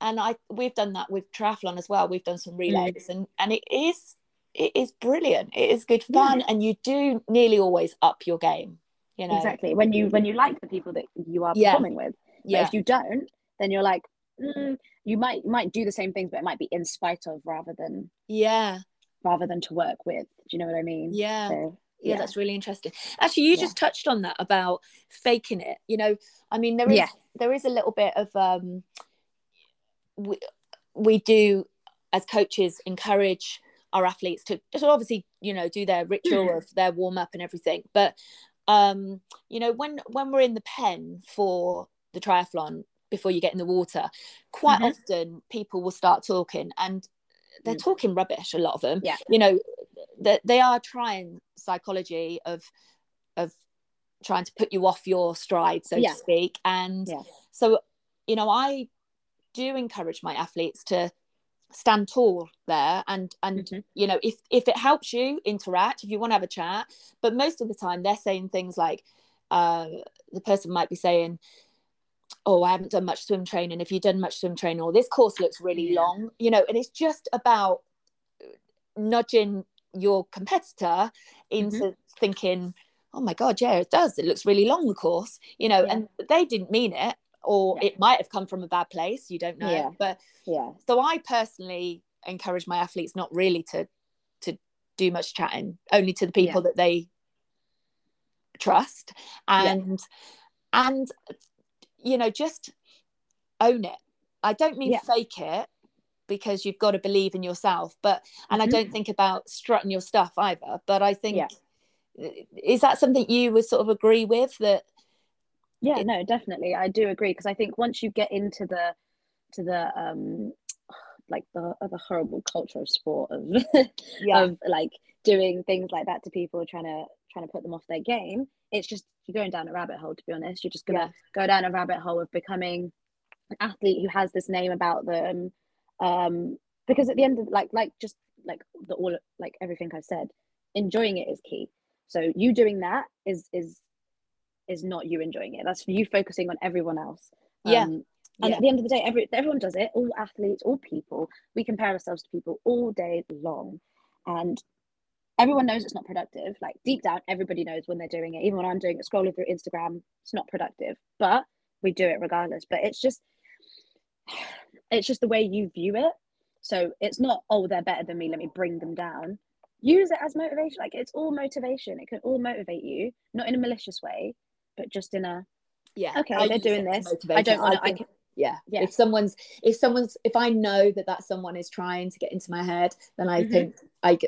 and i we've done that with triathlon as well we've done some relays and and it is it is brilliant it is good Yeah. fun and you do nearly always up your game you know exactly when you when you like the people that you are Yeah. performing with. But yeah if you don't, then you're like, mm, you might you might do the same things, but it might be in spite of rather than yeah rather than to work with. Do you know what I mean? yeah So, yeah, that's really interesting actually you Yeah. just touched on that about faking it you know i mean there is Yeah. there is a little bit of um we, we do as coaches encourage our athletes to just obviously you know do their ritual of their warm up and everything but um you know when when we're in the pen for the triathlon before you get in the water quite Mhm. often people will start talking and they're Mm. talking rubbish a lot of them Yeah. you know that they are trying psychology of of trying to put you off your stride so Yeah. to speak and Yeah. so you know i do encourage my athletes to stand tall there and and Mhm. you know if if it helps you interact if you want to have a chat but most of the time they're saying things like uh the person might be saying oh i haven't done much swim training if you've done much swim training or this course looks really Yeah. long you know and it's just about nudging your competitor into Mm-hmm. thinking oh my god yeah it does it looks really long the course you know Yeah. and they didn't mean it or Yeah. it might have come from a bad place you don't know Yeah. but Yeah. so i personally encourage my athletes not really to to do much chatting only to the people that they trust and and you know just own it i don't mean Yeah. fake it because you've got to believe in yourself but and i Mhm. don't think about strutting your stuff either but i think Yeah. is that something you would sort of agree with that Yeah, It- no, definitely. I do agree because I think once you get into the to the um like the other horrible culture of sport of yeah. of like doing things like that to people trying to trying to put them off their game, it's just you're going down a rabbit hole to be honest. You're just gonna Yeah. go down a rabbit hole of becoming an athlete who has this name about them. Um because at the end of like like just like the all like everything I've said, enjoying it is key. So you doing that is is is not you enjoying it. That's you focusing on everyone else. Yeah. Um, and Yeah. at the end of the day, every everyone does it. All athletes, all people. We compare ourselves to people all day long, and everyone knows it's not productive. Like deep down, everybody knows when they're doing it. Even when I'm doing it, scrolling through Instagram, it's not productive, but we do it regardless. But it's just, it's just the way you view it. So it's not, oh, they're better than me. Let me bring them down. Use it as motivation. Like it's all motivation. It can all motivate you, not in a malicious way, but just in a yeah okay I they're doing this i don't want to I, think- can yeah. Yeah. If someone's if someone's if I know that that someone is trying to get into my head, then I Mhm. think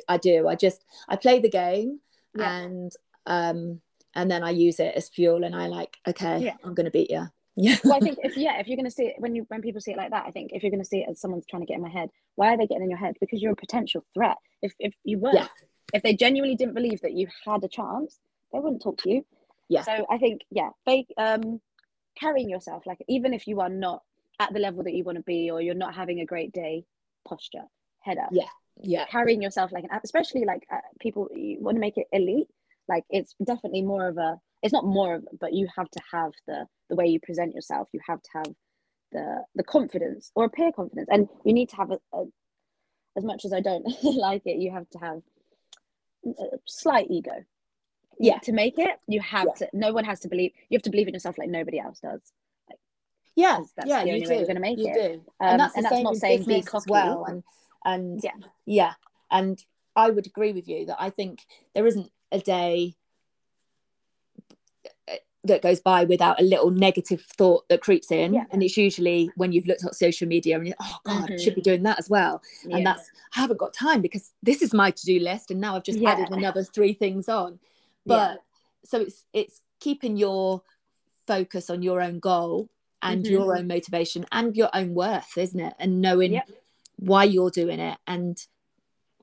I do. I just I play the game Yeah. and um and then I use it as fuel and I like okay, Yeah. I'm gonna beat you. Yeah. well, I think if yeah, if you're going to see it when you when people see it like that, I think if you're going to see it as someone's trying to get in my head, why are they getting in your head? Because you're a potential threat. If if you weren't, Yeah. if they genuinely didn't believe that you had a chance, they wouldn't talk to you. Yeah. So I think yeah, fake um, carrying yourself like even if you are not at the level that you want to be or you're not having a great day, posture, head up. Yeah. yeah. carrying yourself like an especially like uh, people you want to make it elite like it's definitely more of a it's not more of but you have to have the the way you present yourself you have to have the the confidence or appear confidence and you need to have a, a as much as i don't like it you have to have a slight ego Yeah. to make it you have Yeah. to no one has to believe you have to believe in yourself like nobody else does Yeah, that's yeah, the you only do. way you're gonna make you it. do, um, and that's, and that's not saying be cocky well. And and Yeah. yeah, and I would agree with you that I think there isn't a day uh, that goes by without a little negative thought that creeps in, Yeah. and it's usually when you've looked at social media and you're, oh god, I should be doing that as well, Yeah. and that's I haven't got time because this is my to do list, and now I've just added another three things on, but so it's it's keeping your focus on your own goal and Mhm. your own motivation and your own worth isn't it? And knowing Yep. why you're doing it and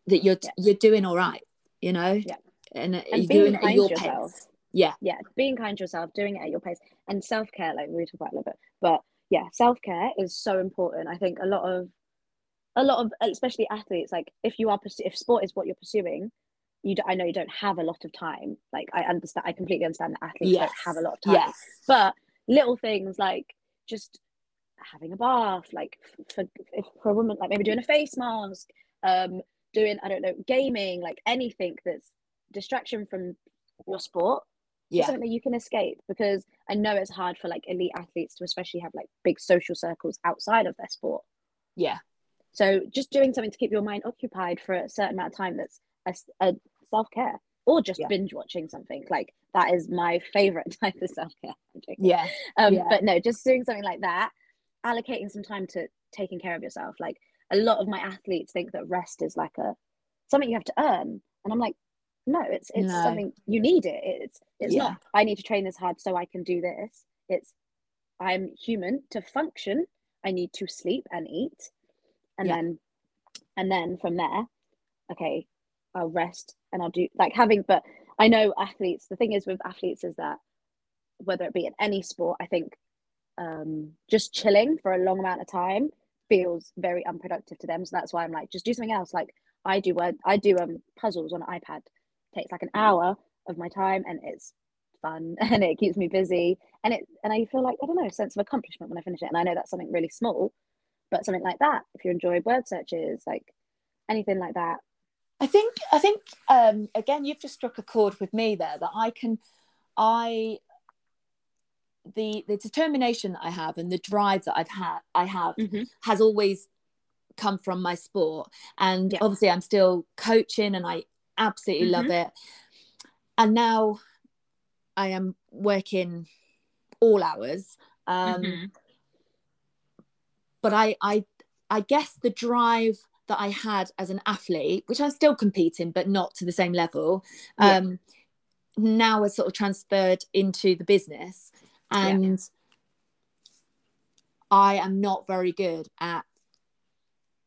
that you're Yeah. you're doing all right you know? Yeah. and, and you're doing it at your yourself. pace. Yeah. Yeah being kind to yourself doing it at your pace. And self-care like we talk about a little bit. But yeah self-care is so important. I think a lot of a lot of especially athletes like if you are if sport is what you're pursuing you do, i know you don't have a lot of time like i understand i completely understand that athletes yes don't have a lot of time. Yes. But little things like just having a bath like for for a woman like maybe doing a face mask um doing i don't know gaming like anything that's distraction from your sport yeah. something that you can escape because i know it's hard for like elite athletes to especially have like big social circles outside of their sport. Yeah. So just doing something to keep your mind occupied for a certain amount of time that's a, s- a self-care or just Yeah. binge watching something. Like that is my favorite type of self-care. Yeah. Um Yeah. but no just doing something like that allocating some time to taking care of yourself. Like a lot of my athletes think that rest is like a something you have to earn. And i'm like no it's it's No. something you need it. It's it's Yeah. not i need to train this hard so i can do this. It's i'm human to function. I need to sleep and eat. And then and then from there okay i'll rest and i'll do like having but i know athletes the thing is with athletes is that whether it be in any sport i think um just chilling for a long amount of time feels very unproductive to them. So that's why i'm like just do something else. Like i do word i do um puzzles on an ipad. Takes like an hour of my time and it's fun and it keeps me busy. And it and i feel like i don't know a sense of accomplishment when i finish it. And i know that's something really small but something like that if you enjoy word searches like anything like that I think I think um again you've just struck a chord with me there that I can I the the determination that I have and the drive that I've had I have has always come from my sport. And Yeah. obviously I'm still coaching and I absolutely love it. And now I am working all hours. Um Mm-hmm. but I I I guess the drive that I had as an athlete, which I'm still competing, but not to the same level, Yeah. um, now has sort of transferred into the business, Yeah. and I am not very good at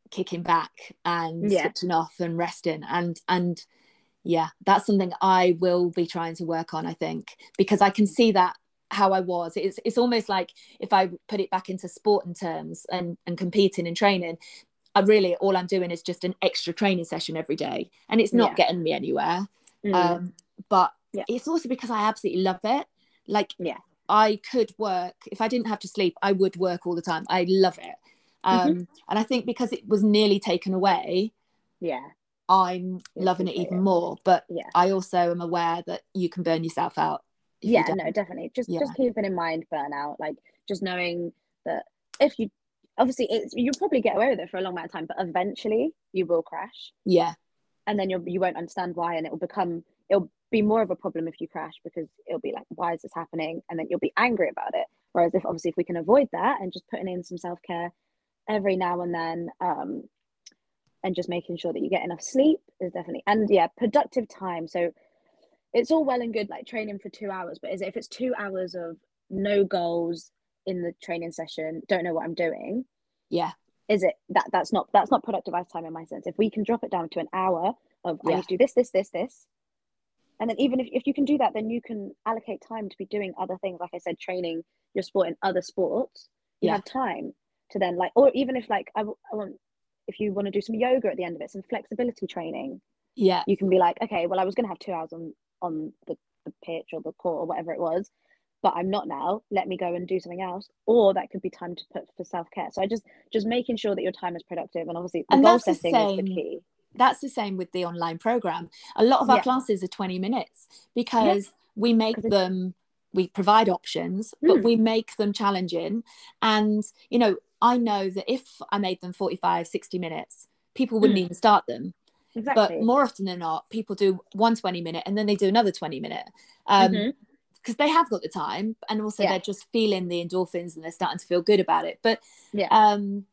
kicking back and Yeah. switching off and resting, and and yeah, that's something I will be trying to work on. I think because I can see that how I was. It's it's almost like if I put it back into sport and terms and and competing and training, I really all I'm doing is just an extra training session every day, and it's not Yeah. getting me anywhere. Mm. Um, but Yeah. it's also because I absolutely love it. Like Yeah. I could work if I didn't have to sleep. I would work all the time. I love it. Mm-hmm. Um, And I think because it was nearly taken away, yeah I'm You loving it even it. more. But Yeah. I also am aware that you can burn yourself out. if you yeah no definitely just Yeah. just keeping in mind burnout like just knowing that if you obviously it's you'll probably get away with it for a long amount of time but eventually you will crash Yeah. and then you'll you won't understand why and it will become it'll be more of a problem if you crash because it'll be like why is this happening and then you'll be angry about it Whereas if obviously if we can avoid that and just putting in some self care every now and then, um, and just making sure that you get enough sleep is definitely and yeah, productive time. So it's all well and good like training for two hours, but is it, if it's two hours of no goals in the training session, don't know what I'm doing, yeah, is it that that's not that's not productive time in my sense. If we can drop it down to an hour of Yeah. I need to do this, this, this, this, and then even if, if you can do that, then you can allocate time to be doing other things. Like I said, training your sport in other sports. You Yeah. have time to then like, or even if like I, w- I want, if you want to do some yoga at the end of it, some flexibility training, yeah, you can be like, okay, well, I was going to have two hours on on the, the pitch or the court or whatever it was, but I'm not now. Let me go and do something else. Or that could be time to put for self care. So I just just making sure that your time is productive, and obviously the And goal that's the setting is the key. that's the same with the online program a lot of our Yeah. classes are 20 minutes because we make them we provide options but Mm. we make them challenging and you know i know that if i made them 45 60 minutes people wouldn't Mm. even start them Exactly. but more often than not people do one 20 minute and then they do another 20 minute um Mhm. Because they have got the time and also Yeah. they're just feeling the endorphins and they're starting to feel good about it but Yeah. um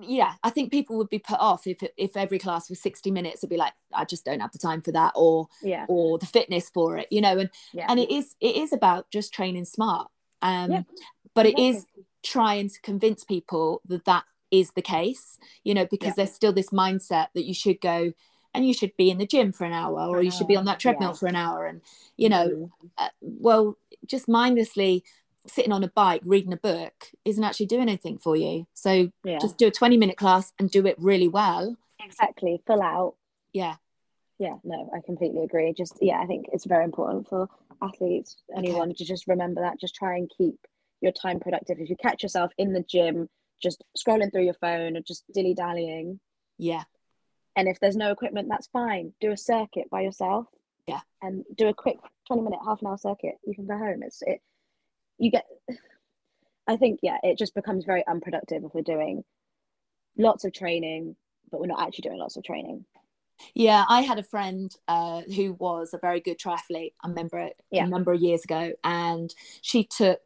yeah i think people would be put off if if every class was 60 minutes it'd be like i just don't have the time for that or yeah. or the fitness for it you know and Yeah. and it is it is about just training smart um Yeah, but it is trying to convince people that that is the case you know because Yeah. there's still this mindset that you should go and you should be in the gym for an hour or you should be on that treadmill yeah. for an hour and you know Mhm. uh, well just mindlessly sitting on a bike reading a book isn't actually doing anything for you so yeah. just do a 20 minute class and do it really well exactly full out. yeah Yeah. No, I completely agree. Just yeah, I think it's very important for athletes, anyone to just remember that. Just try and keep your time productive. If you catch yourself in the gym, just scrolling through your phone or just dilly dallying, yeah and if there's no equipment, that's fine. Do a circuit by yourself. Yeah. And do a quick 20 minute, half an hour circuit. You can go home. It's it you get I think yeah, it just becomes very unproductive if we're doing lots of training, but we're not actually doing lots of training. yeah i had a friend uh, who was a very good triathlete i remember it Yeah. a number of years ago and she took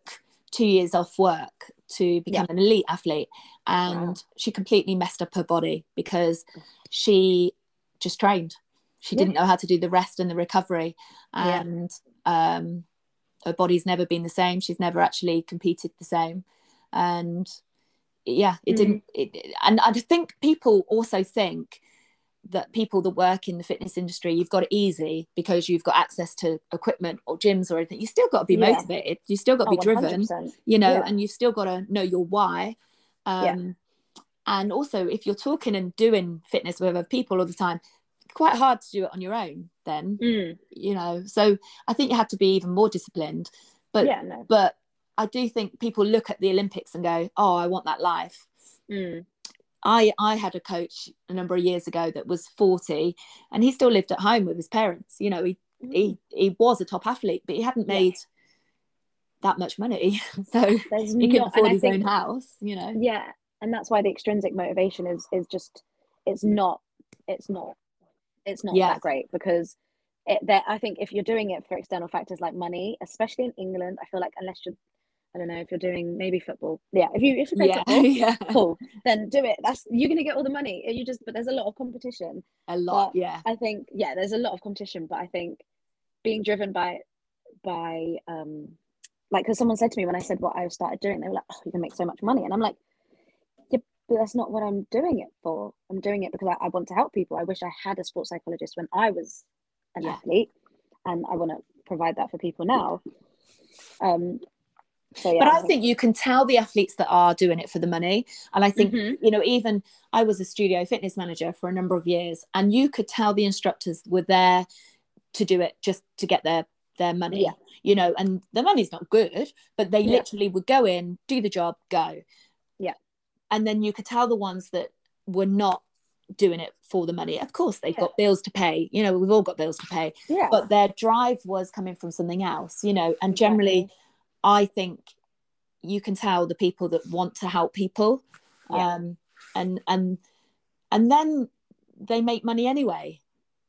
two years off work to become an elite athlete and Wow. she completely messed up her body because she just trained she Yeah. didn't know how to do the rest and the recovery Yeah. and um her body's never been the same she's never actually competed the same and yeah it Mm. didn't it, and i think people also think that people that work in the fitness industry you've got it easy because you've got access to equipment or gyms or anything you still got to be Yeah. motivated you still got to Oh, be driven 100%. you know Yeah. and you've still got to know your why um Yeah. and also if you're talking and doing fitness with other people all the time quite hard to do it on your own then Mm. you know so i think you have to be even more disciplined but yeah, no. but i do think people look at the olympics and go oh i want that life Mm. I I had a coach a number of years ago that was 40 and he still lived at home with his parents. You know, he he, he was a top athlete, but he hadn't Mm. Yeah. made that much money. so There's he couldn't not, afford his think, own house, you know. yeah, and that's why the extrinsic motivation is is just it's not it's not it's not Yeah. that great because it that I think if you're doing it for external factors like money, especially in England, I feel like unless you're I don't know if you're doing maybe football, yeah, if you if you play Yeah. football, yeah. cool, then do it. That's you're gonna get all the money. You just but there's a lot of competition. A lot, But yeah. I think yeah, there's a lot of competition, but I think being driven by by um like because someone said to me when I said what I started doing, they were like, "Oh, you can make so much money," and I'm like, "Yeah, but that's not what I'm doing it for. I'm doing it because I, I want to help people. I wish I had a sports psychologist when I was an Yeah. athlete, and I want to provide that for people now." Um, so yeah, but I think you can tell the athletes that are doing it for the money. And I think, Mhm. you know, even I was a studio fitness manager for a number of years, and you could tell the instructors were there to do it just to get their their money. Yeah. You know, and the money's not good, but they Yeah. literally would go in, do the job, go. Yeah. And then you could tell the ones that were not doing it for the money. Of course, they've Yeah. got bills to pay. You know, we've all got bills to pay, yeah, but their drive was coming from something else, you know, and generally. I think you can tell the people that want to help people, Yeah. um, and and and then they make money anyway.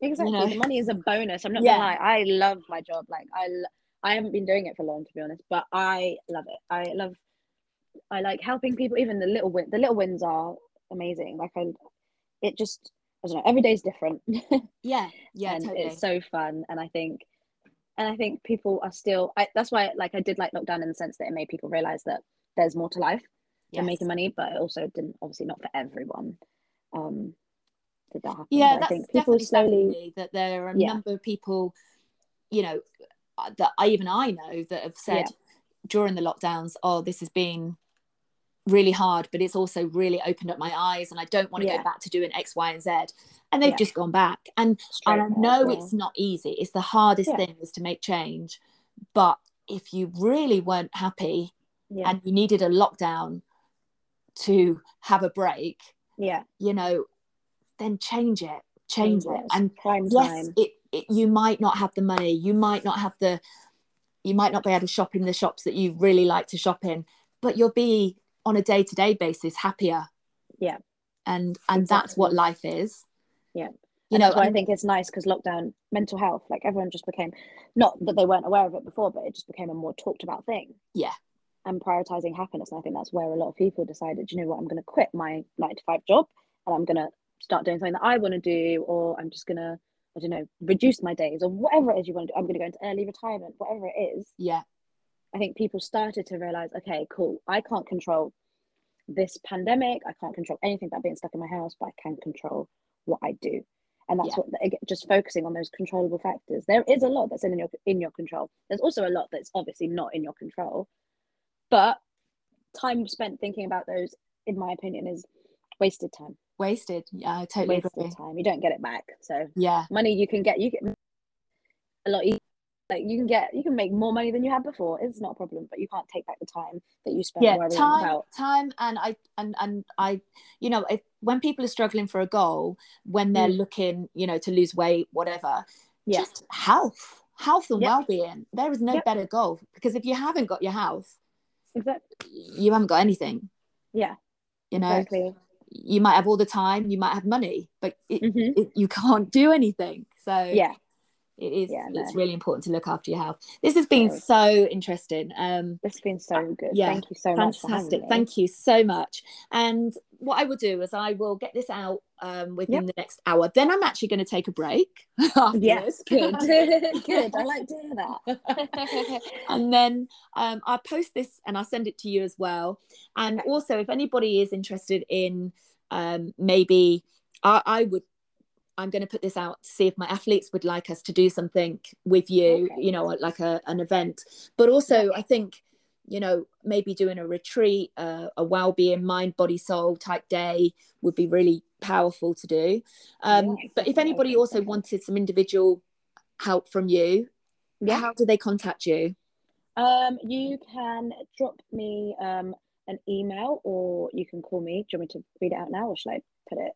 Exactly. know? The money is a bonus. I'm not Yeah. gonna lie. I love my job. Like I, I haven't been doing it for long to be honest, but I love it. I love I like helping people. Even the little win, the little wins are amazing. Like I, it just I don't know. Every day is different. yeah, yeah, and totally. it's so fun. And I think, and I think people are still. I, that's why, like, I did like lockdown in the sense that it made people realize that there's more to life yes. than making money, but it also didn't obviously not for everyone. Um, did that happen? Yeah, but that's I think people slowly that there are a Yeah. number of people, you know, uh, that I even I know that have said Yeah. during the lockdowns, "Oh, this has been really hard, but it's also really opened up my eyes, and I don't want to Yeah. go back to doing X, Y, and Z." And they've Yeah. just gone back, and I know it's not easy. It's the hardest Yeah. thing is to make change, but if you really weren't happy and you needed a lockdown to have a break, yeah, you know, then change it, change it. And prime yes, time. it, it you might not have the money, you might not have the, you might not be able to shop in the shops that you really like to shop in, but you'll be on a day to day basis happier. Yeah. And and that's what life is. Yeah. You know, I think it's nice because lockdown, mental health, like everyone just became, not that they weren't aware of it before, but it just became a more talked about thing. Yeah. And prioritizing happiness. And I think that's where a lot of people decided, you know what, I'm going to quit my nine to five job and I'm going to start doing something that I want to do, or I'm just going to, I don't know, reduce my days or whatever it is you want to do. I'm going to go into early retirement, whatever it is. yeah, I think people started to realize, okay, cool, I can't control this pandemic. I can't control anything about being stuck in my house, but I can control what I do. And that's Yeah. what again, just focusing on those controllable factors. There is a lot that's in your in your control. There's also a lot that's obviously not in your control. But time spent thinking about those, in my opinion, is wasted time. wasted. Yeah, I totally Wasted agree. time. You don't get it back. So Yeah, money you can get, you get a lot easier. Like you can get, you can make more money than you had before. It's not a problem, but you can't take back the time that you spent yeah, worrying time, about. time, and I and and I, you know, if when people are struggling for a goal, when they're Mm. looking, you know, to lose weight, whatever, Yeah. just health, health and Yep. well-being. There is no Yep. better goal because if you haven't got your health, Exactly. you haven't got anything. Yeah. You know, Exactly. you might have all the time, you might have money, but it, hmm it, you can't do anything. So Yeah. It is. Yeah, It's no. really important to look after your health. This has been so interesting. Um, This has been so good. yeah, Thank you so much fantastic. Thank you so much. And what I will do is I will get this out um, within the next hour. Then I'm actually going to take a break. Yes, good. good. I like doing that. and then um, I'll post this and I'll send it to you as well. And Okay. also, if anybody is interested in um, maybe, I, I would. I'm going to put this out to see if my athletes would like us to do something with you, Okay. you know, like a, an event. But also, I think, you know, maybe doing a retreat, uh, a well-being, mind, body, soul type day would be really powerful to do. Um, Yeah, but if anybody also wanted some individual help from you, Yeah. how do they contact you? Um, you can drop me um an email or you can call me. Do you want me to read it out now or should I put it?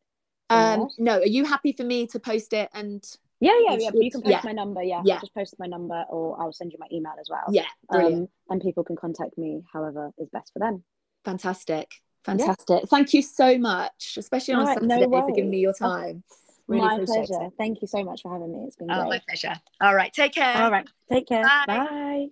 Um, else? no, are you happy for me to post it? And Yeah, yeah, yeah. You can post yeah. my number. Yeah, Yeah. I'll just post my number or I'll send you my email as well. yeah, brilliant, Um, and people can contact me however is best for them. fantastic, fantastic. Thank you so much, especially on right, no Saturday for giving me your worries. Oh, time. Really my pleasure. it. Thank you so much for having me. It's been Oh, great. my pleasure. All right, take care. All right. Take care. Bye. Bye.